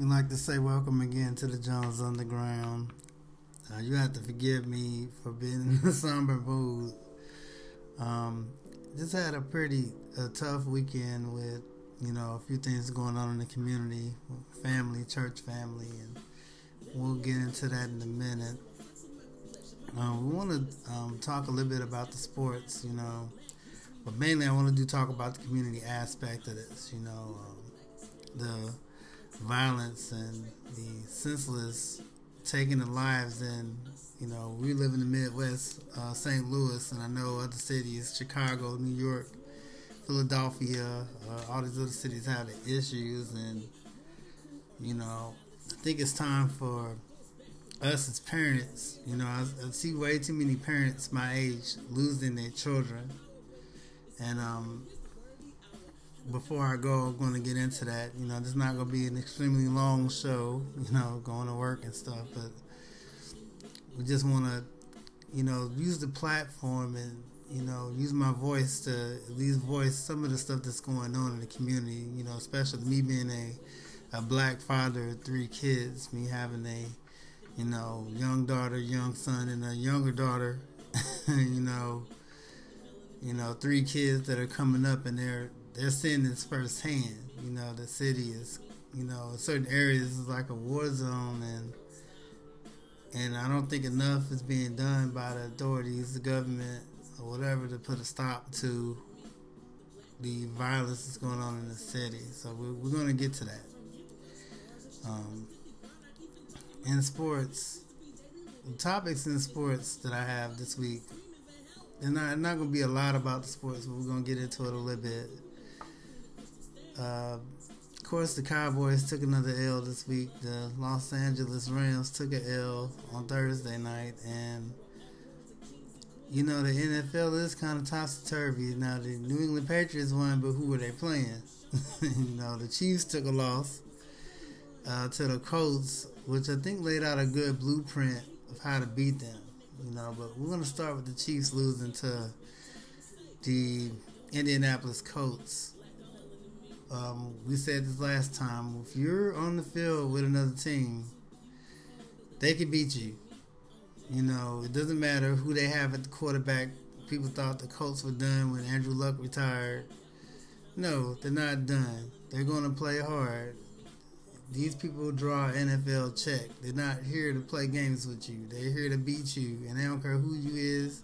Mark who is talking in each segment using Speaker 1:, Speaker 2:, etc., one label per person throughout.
Speaker 1: We like to say welcome again to the Jones Underground. Uh, you have to forgive me for being in a somber mood. Um, just had a pretty a tough weekend with you know a few things going on in the community, family, church family, and we'll get into that in a minute. Um, we want to um, talk a little bit about the sports, you know, but mainly I want to do talk about the community aspect of this, you know, um, the violence and the senseless taking of lives and you know we live in the midwest uh, st louis and i know other cities chicago new york philadelphia uh, all these other cities have the issues. And you know i think it's time for us as parents you know I, I see way too many parents my age losing their children. And um, before I go, I'm going to get into that. You know, this is not going to be an extremely long show, you know, going to work and stuff, but we just want to, you know, use the platform and, you know, use my voice to at least voice some of the stuff that's going on in the community, you know, especially me being a, a black father of three kids, me having a, you know, young daughter, young son, and a younger daughter, you know, you know, three kids that are coming up and they're they're seeing this firsthand. You know, the city is, you know, certain areas is like a war zone, and and I don't think enough is being done by the authorities, the government, or whatever, to put a stop to the violence that's going on in the city. So we're, we're going to get to that. Um, in sports, the topics in sports that I have this week, there's not, not going to be a lot about the sports, but we're going to get into it a little bit. Uh, of course, the Cowboys took another L this week. The Los Angeles Rams took an L on Thursday night, and you know the NFL is kind of topsy turvy. Now the New England Patriots won, but who were they playing? you know the Chiefs took a loss uh, to the Colts, which I think laid out a good blueprint of how to beat them. You know, but we're gonna start with the Chiefs losing to the Indianapolis Colts um, we said this last time. If you're on the field with another team, they can beat you. You know, it doesn't matter who they have at the quarterback. People thought the Colts were done when Andrew Luck retired. No, they're not done. They're going to play hard. These people draw NFL check. They're not here to play games with you. They're here to beat you, and they don't care who you is,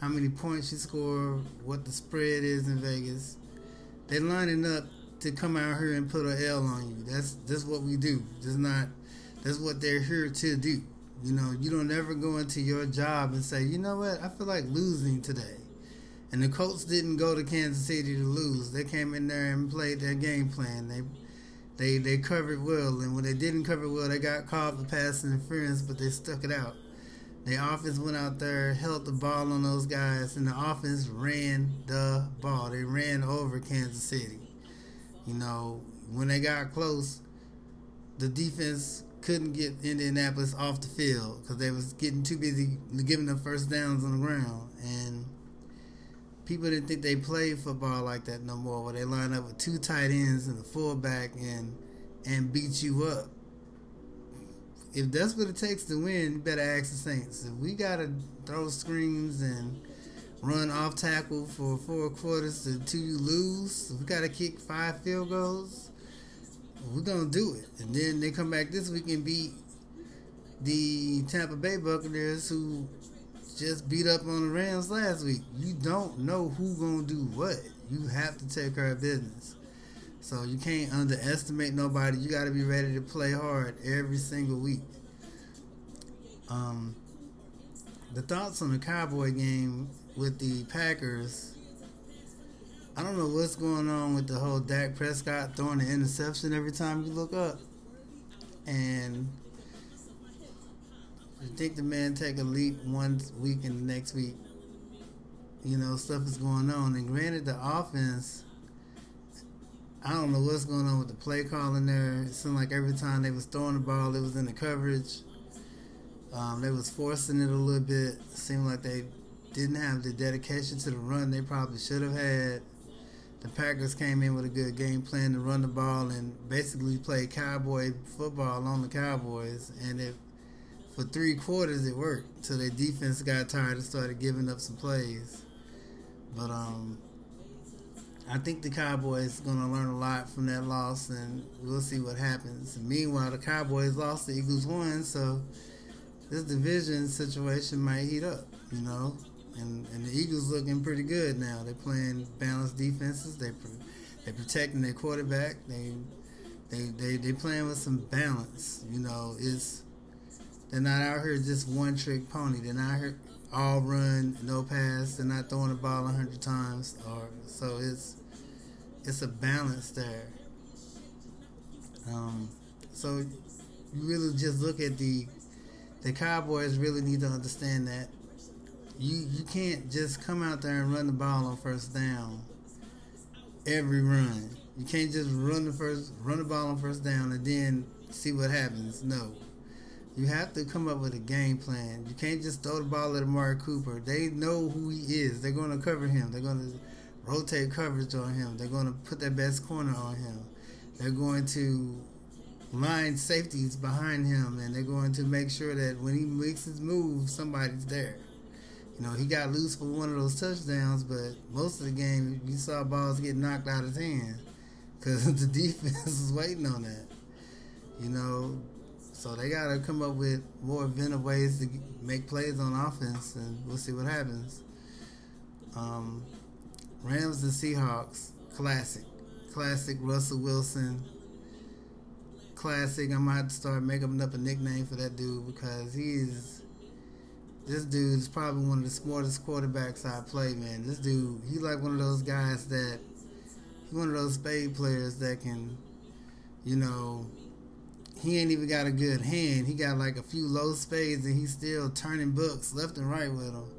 Speaker 1: how many points you score, what the spread is in Vegas. They're lining up to come out here and put a L on you. That's that's what we do. That's not that's what they're here to do. You know, you don't ever go into your job and say, you know what, I feel like losing today. And the Colts didn't go to Kansas City to lose. They came in there and played their game plan. They they they covered well, and when they didn't cover well, they got called for pass interference, but they stuck it out. The offense went out there, held the ball on those guys, and the offense ran the ball. They ran over Kansas City. You know, when they got close, the defense couldn't get Indianapolis off the field because they was getting too busy giving them first downs on the ground, and people didn't think they played football like that no more. Where they line up with two tight ends and a fullback and and beat you up. If that's what it takes to win, you better ask the Saints. If we gotta throw screens and run off tackle for four quarters until you lose. we got to kick five field goals. We're gonna do it, and then they come back this week and beat the Tampa Bay Buccaneers, who just beat up on the Rams last week. You don't know who gonna do what. You have to take care of business. So you can't underestimate nobody. You got to be ready to play hard every single week. Um, the thoughts on the Cowboy game with the Packers. I don't know what's going on with the whole Dak Prescott throwing the interception every time you look up. And I think the man take a leap one week and the next week, you know, stuff is going on. And granted, the offense, I don't know what's going on with the play calling there. It seemed like every time they was throwing the ball, it was in the coverage. Um, they was forcing it a little bit. It seemed like they didn't have the dedication to the run they probably should have had. the Packers came in with a good game plan to run the ball and basically play cowboy football on the Cowboys. And it for three quarters it worked. So their defense got tired and started giving up some plays. But um, I think the Cowboys going to learn a lot from that loss, and we'll see what happens. And meanwhile, the Cowboys lost, the Eagles won, so this division situation might heat up, you know. And and the Eagles looking pretty good now. They're playing balanced defenses. They they protecting their quarterback. They they they they playing with some balance. You know, it's they're not out here just one trick pony. They're not here all run, no pass. They're not throwing the ball a hundred times. Or so it's it's a balance there. Um, so you really just look at the the Cowboys really need to understand that you you can't just come out there and run the ball on first down every run. You can't just run the first run the ball on first down and then see what happens. No. You have to come up with a game plan. You can't just throw the ball at Amari Cooper. They know who he is. They're going to cover him. They're going to rotate coverage on him. They're going to put their best corner on him. They're going to line safeties behind him, and they're going to make sure that when he makes his move, somebody's there. You know, he got loose for one of those touchdowns, but most of the game, you saw balls get knocked out of his hand because the defense was waiting on that. You know, so they got to come up with more inventive ways to make plays on offense, and we'll see what happens. Um, Rams and Seahawks, classic, classic. Russell Wilson, classic. I might start making up a nickname for that dude because he's this dude is probably one of the smartest quarterbacks I play. Man, this dude, he's like one of those guys that he's one of those spade players that can, you know he ain't even got a good hand. He got like a few low spades and he's still turning books left and right with them.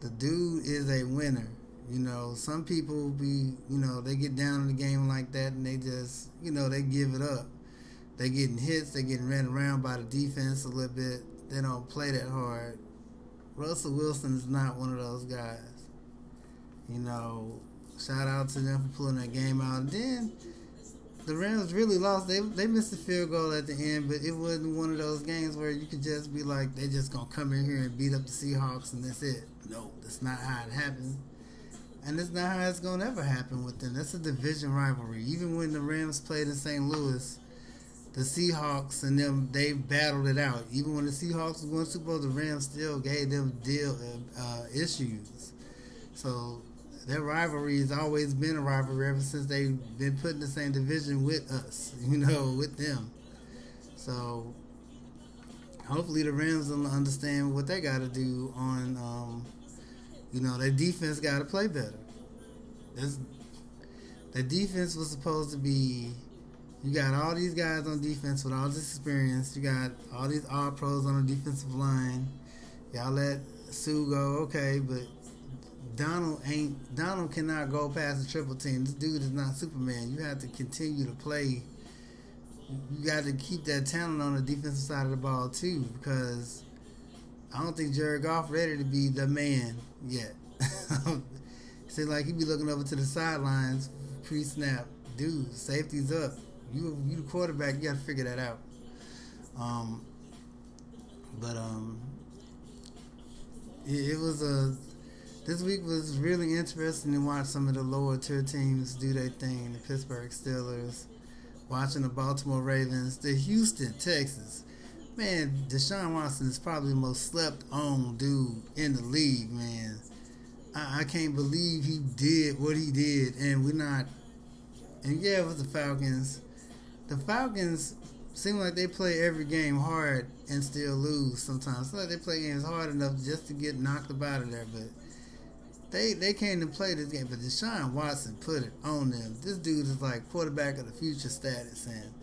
Speaker 1: The dude is a winner. You know, some people be, you know, they get down in the game like that and they just, you know, they give it up. They getting hits, they getting ran around by the defense a little bit. They don't play that hard. Russell Wilson is not one of those guys. You know, shout out to them for pulling that game out. And then the Rams really lost. They they missed a field goal at the end, but it wasn't one of those games where you could just be like, they're just gonna come in here and beat up the Seahawks and that's it. No, that's not how it happened. And that's not how it's gonna ever happen with them. That's a division rivalry. Even when the Rams played in St. Louis, the Seahawks and them they battled it out. Even when the Seahawks going Super Bowl, the Rams still gave them deal uh, issues. So their rivalry has always been a rivalry ever since they've been put in the same division with us, you know, with them. So hopefully the Rams will understand what they got to do on, um, you know, their defense got to play better. There's, the defense was supposed to be. You got all these guys on defense with all this experience. You got all these all pros on the defensive line. Y'all let Suh go, okay, but Donald ain't Donald cannot go past the triple team. This dude is not Superman. You have to continue to play. You got to keep that talent on the defensive side of the ball too, because I don't think Jared Goff ready to be the man yet. Seems like he be looking over to the sidelines pre-snap. Dude, safety's up. You you the quarterback. You got to figure that out. Um, but um, it, it was a this week was really interesting to watch some of the lower tier teams do their thing. The Pittsburgh Steelers, watching the Baltimore Ravens, the Houston Texans. Man, Deshaun Watson is probably the most slept on dude in the league, man. I, I can't believe he did what he did, and we're not. And yeah, it was the Falcons. The Falcons seem like they play every game hard and still lose sometimes. It's like they play games hard enough just to get knocked about out of there, but they they came to play this game, but Deshaun Watson put it on them. This dude is like quarterback of the future status, and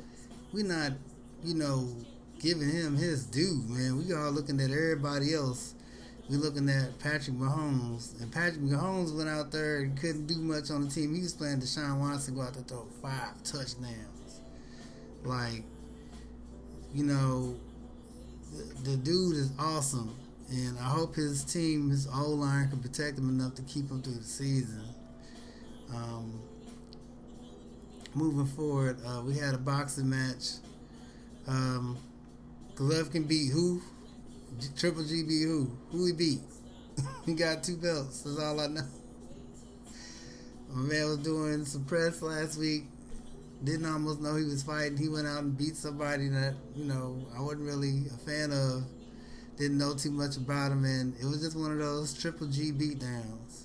Speaker 1: we're not, you know, giving him his due, man. We all looking at everybody else. We looking at Patrick Mahomes, and Patrick Mahomes went out there and couldn't do much on the team. He was playing Deshaun Watson go out to throw five touchdowns. Like, you know, the, the dude is awesome and I hope his team, his O line, can protect him enough to keep him through the season. Um, moving forward, uh, we had a boxing match. Um, Golovkin beat who? G- Triple G beat who? Who he beat? he got two belts. That's all I know. My man was doing some press last week. Didn't almost know he was fighting. He went out and beat somebody that you know I wasn't really a fan of. Didn't know too much about him, and it was just one of those Triple G beatdowns.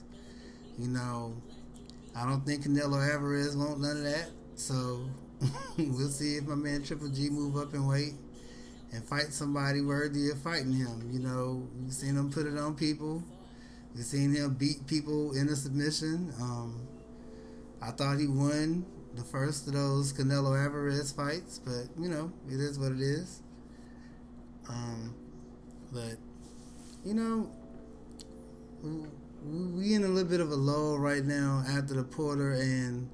Speaker 1: You know, I don't think Canelo Alvarez want none of that. So we'll see if my man Triple G move up and weight and fight somebody worthy of fighting him. You know, we've seen him put it on people. We've seen him beat people in a submission. Um, I thought he won the first of those Canelo Alvarez fights, but you know, it is what it is. Um, but you know, we in a little bit of a lull right now after the Porter and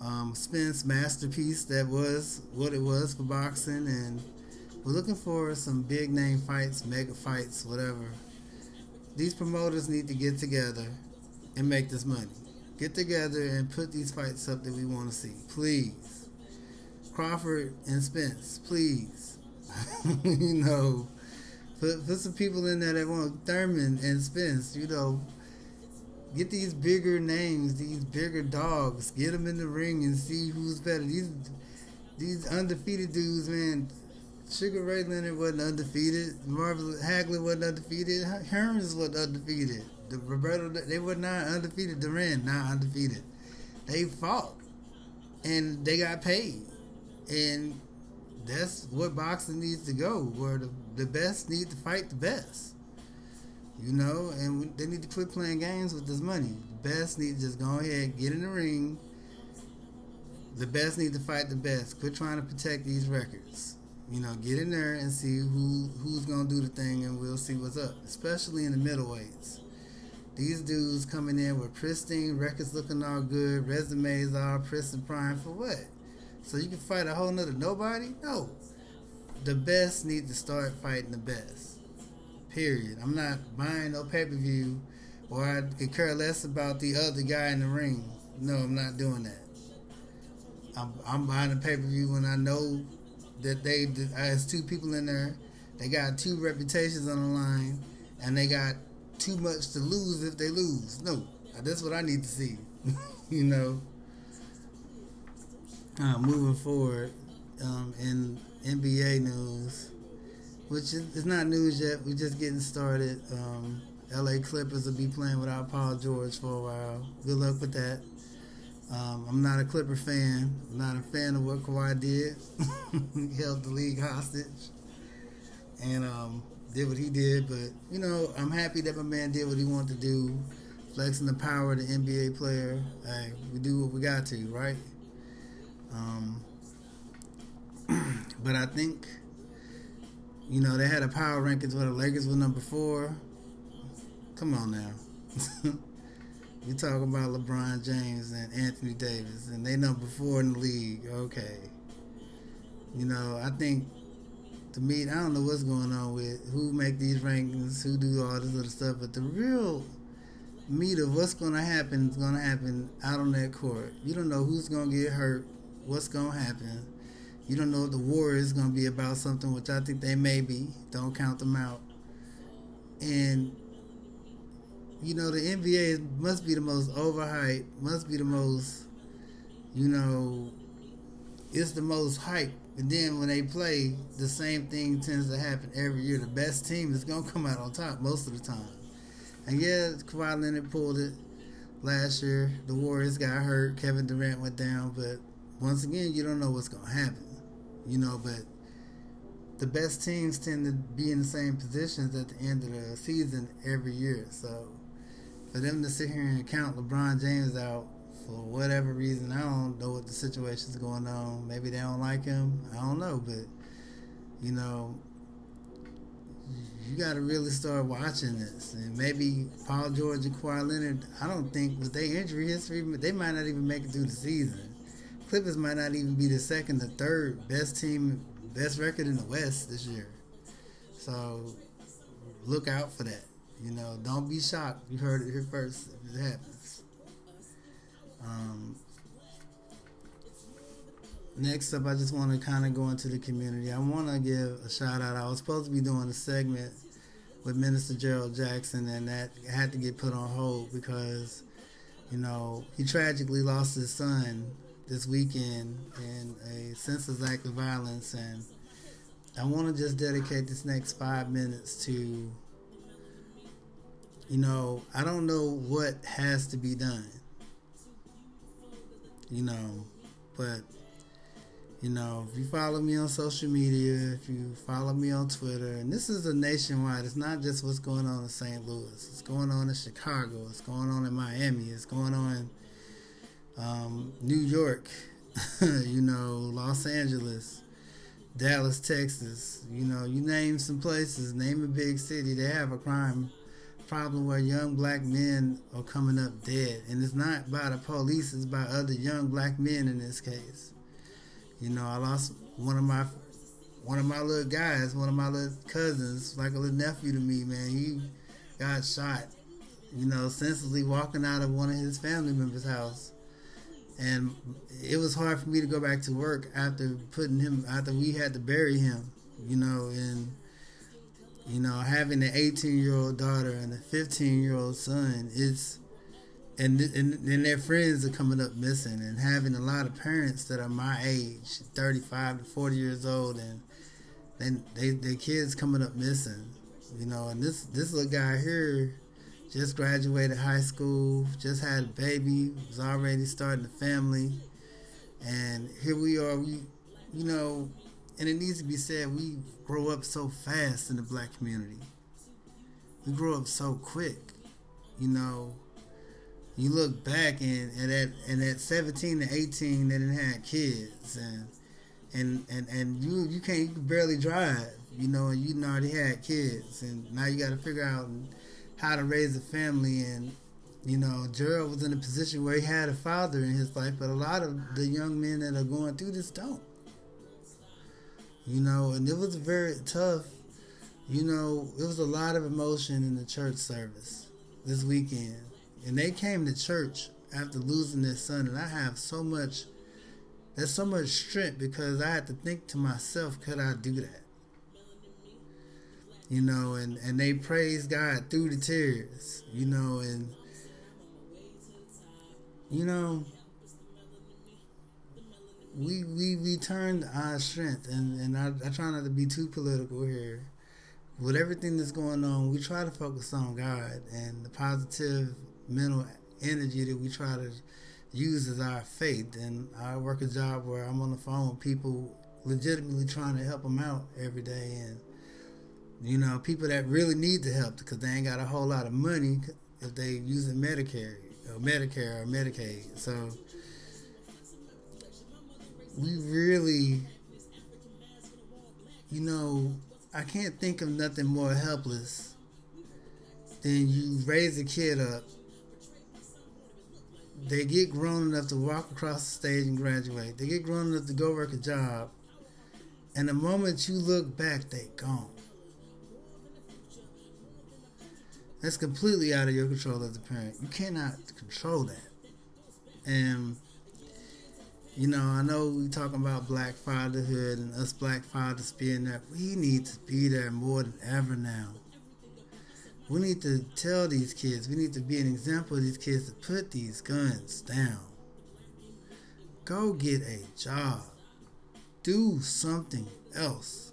Speaker 1: um, Spence masterpiece that was what it was for boxing, and we're looking for some big name fights, mega fights, whatever. These promoters need to get together and make this money. Get together and put these fights up that we want to see, please. Crawford and Spence, please. you know, put put some people in there that want Thurman and Spence. You know, get these bigger names, these bigger dogs. Get them in the ring and see who's better. These these undefeated dudes, man. Sugar Ray Leonard wasn't undefeated. Marvin Hagler wasn't undefeated. Hearns wasn't undefeated. The Roberto, they were not undefeated. Duran not undefeated. They fought and they got paid, and that's what boxing needs to go. Where the the best need to fight the best. You know, and they need to quit playing games with this money. The best need to just go ahead, get in the ring. The best need to fight the best. Quit trying to protect these records. You know, get in there and see who who's gonna do the thing, and we'll see what's up. Especially in the middleweights. These dudes coming in with pristine records, looking all good, resumes all pristine prime for what? So you can fight a whole nother nobody? No. The best need to start fighting the best. Period. I'm not buying no pay per view or I could care less about the other guy in the ring. No, I'm not doing that. I'm, I'm buying a pay per view when I know that they there's two people in there. They got two reputations on the line, and they got too much to lose if they lose. No, that's what I need to see. you know. Uh, moving forward, um, in NBA news, which is not news yet. We're just getting started. Um, LA Clippers will be playing without Paul George for a while. Good luck with that. Um, I'm not a Clipper fan. I'm not a fan of what Kawhi did. he held the league hostage and um, did what he did. But, you know, I'm happy that my man did what he wanted to do, flexing the power of the NBA player. Hey, we do what we got to, right? Um, but I think, you know, they had a power rankings where the Lakers were number four. Come on now. You talking about LeBron James and Anthony Davis, and they number four in the league. Okay. You know, I think to me, I don't know what's going on with who make these rankings, who do all this other stuff, but the real meat of what's going to happen is going to happen out on that court. You don't know who's going to get hurt, what's going to happen. You don't know if the war is going to be about something, which I think they may be. Don't count them out. And you know, the NBA must be the most overhyped, must be the most, you know, it's the most hype. And then when they play, the same thing tends to happen every year. The best team is to come out on top most of the time. And yeah, Kawhi Leonard pulled it last year. The Warriors got hurt. Kevin Durant went down. But once again, you don't know what's to happen. You know, but the best teams tend to be in the same positions at the end of the season every year. So for them to sit here and count LeBron James out for whatever reason, I don't know what the situation's going on. Maybe they don't like him. I don't know, but you know, you got to really start watching this. And maybe Paul George and Kawhi Leonard. I don't think with their injury history, they might not even make it through the season. Clippers might not even be the second or third best team, best record in the West this year. So look out for that. You know, don't be shocked. You heard it here first if it happens. Um, next up, I just want to kind of go into the community. I want to give a shout out. I was supposed to be doing a segment with Minister Gerald Jackson, and that had to get put on hold because, you know, he tragically lost his son this weekend in a senseless act of violence. And I want to just dedicate this next five minutes to, you know, I don't know what has to be done, you know, but you know, if you follow me on social media, if you follow me on Twitter, and this is a nationwide, it's not just what's going on in St. Louis. It's going on in Chicago. It's going on in Miami. It's going on in um, New York, you know, Los Angeles, Dallas, Texas. You know, you name some places, name a big city, they have a crime problem where young black men are coming up dead. And it's not by the police, it's by other young black men in this case. You know, I lost one of my one of my little guys, one of my little cousins, like a little nephew to me, man. He got shot, you know, senselessly walking out of one of his family members' house. And it was hard for me to go back to work after putting him after we had to bury him, you know, and you know, having an 18 year old daughter and a 15 year old son, it's and, and and their friends are coming up missing and having a lot of parents that are my age 35 to 40 years old and then they their kids coming up missing you know and this this little guy here just graduated high school just had a baby was already starting a family and here we are we you know and it needs to be said we grow up so fast in the black community. We grow up so quick you know. You look back and, and at and at 17 to 18 they didn't have kids and and and, and you you can't you can barely drive you know and you already had kids. And now you got to figure out how to raise a family. And you know Gerald was in a position where he had a father in his life but a lot of the young men that are going through this don't you know and it was very tough you know it was a lot of emotion in the church service this weekend and they came to church after losing their son, and I have so much. There's so much strength because I had to think to myself, could I do that? You know, and and they praised God through the tears. You know, and you know, we we we our strength, and and I, I try not to be too political here. With everything that's going on, we try to focus on God and the positive mental energy that we try to use as our faith. And I work a job where I'm on the phone with people legitimately trying to help them out every day. And, you know, people that really need the help because they ain't got a whole lot of money if they using Medicare or Medicare or Medicaid. So we really, you know, I can't think of nothing more helpless than you raise a kid up they get grown enough to walk across the stage and graduate. They get grown enough to go work a job. And the moment you look back, they gone. That's completely out of your control as a parent. You cannot control that. And you know, I know we talking about black fatherhood and us black fathers being there. We need to be there more than ever now we need to tell these kids, we need to be an example of these kids to put these guns down. Go get a job. Do something else.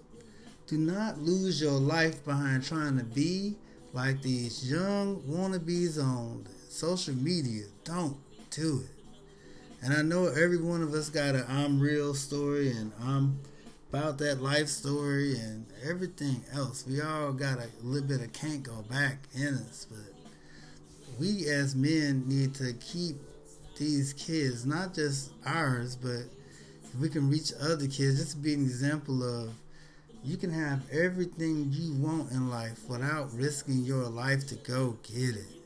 Speaker 1: Do not lose your life behind trying to be like these young wannabes on social media. Don't do it. And I know every one of us got an I'm real story and I'm about that life story and everything else. We all got a little bit of can't go back in us, but we as men need to keep these kids, not just ours, but if we can reach other kids, just be an example of you can have everything you want in life without risking your life to go get it.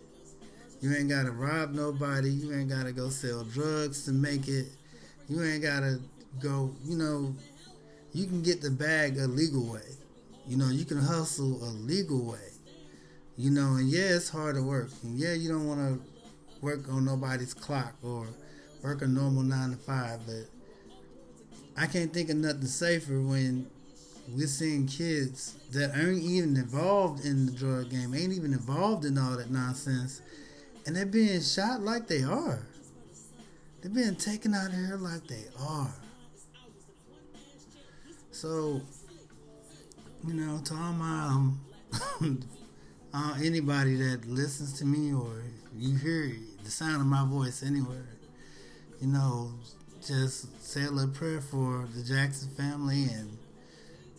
Speaker 1: You ain't gotta rob nobody, you ain't gotta go sell drugs to make it, you ain't gotta go, you know, you can get the bag a legal way. You know, you can hustle a legal way. You know, and yeah, it's hard to work. And yeah, you don't want to work on nobody's clock or work a normal nine to five, but I can't think of nothing safer when we're seeing kids that aren't even involved in the drug game, ain't even involved in all that nonsense, and they're being shot like they are. They're being taken out of here like they are. So, you know, to all my um, uh, anybody that listens to me or you hear the sound of my voice anywhere, you know, just say a little prayer for the Jackson family and,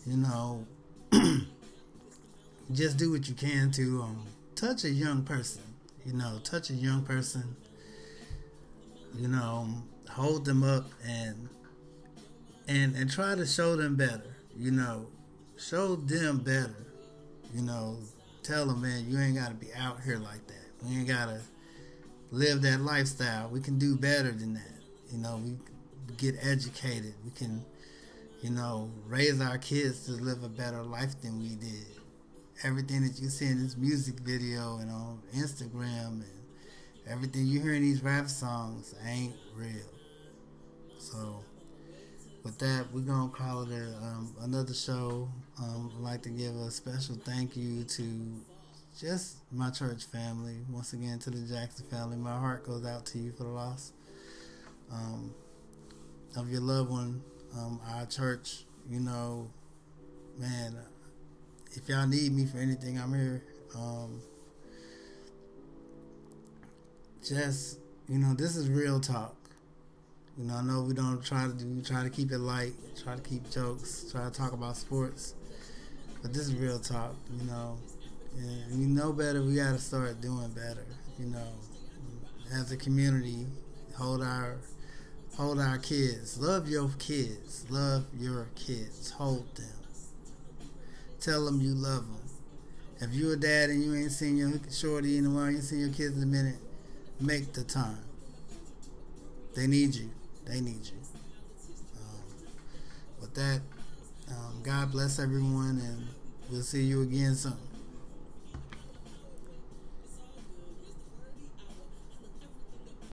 Speaker 1: you know, just do what you can to um, touch a young person. You know, touch a young person. You know, hold them up and and and try to show them better. You know, show them better. You know, tell them, man, you ain't got to be out here like that. We ain't got to live that lifestyle. We can do better than that. You know, we get educated. We can, you know, raise our kids to live a better life than we did. Everything that you see in this music video and on Instagram and everything you hear in these rap songs ain't real. So, with that, we're gonna call it a, um, another show. Um, I'd like to give a special thank you to just my church family. Once again, to the Jackson family, my heart goes out to you for the loss. Um, of your loved one, um, our church, you know, man, if y'all need me for anything, I'm here. Um, just, you know, this is real talk. You know, I know we don't try to do, try to keep it light, try to keep jokes, try to talk about sports, but this is real talk, you know. And we know better, we got to start doing better, you know. As a community, hold our Hold our kids. Love your kids. Love your kids. Hold them. Tell them you love them. If you're a dad and you ain't seen your shorty in a while, you ain't seen your kids in a minute, make the time. They need you. They need you. Um, with that, um, God bless everyone, and we'll see you again soon.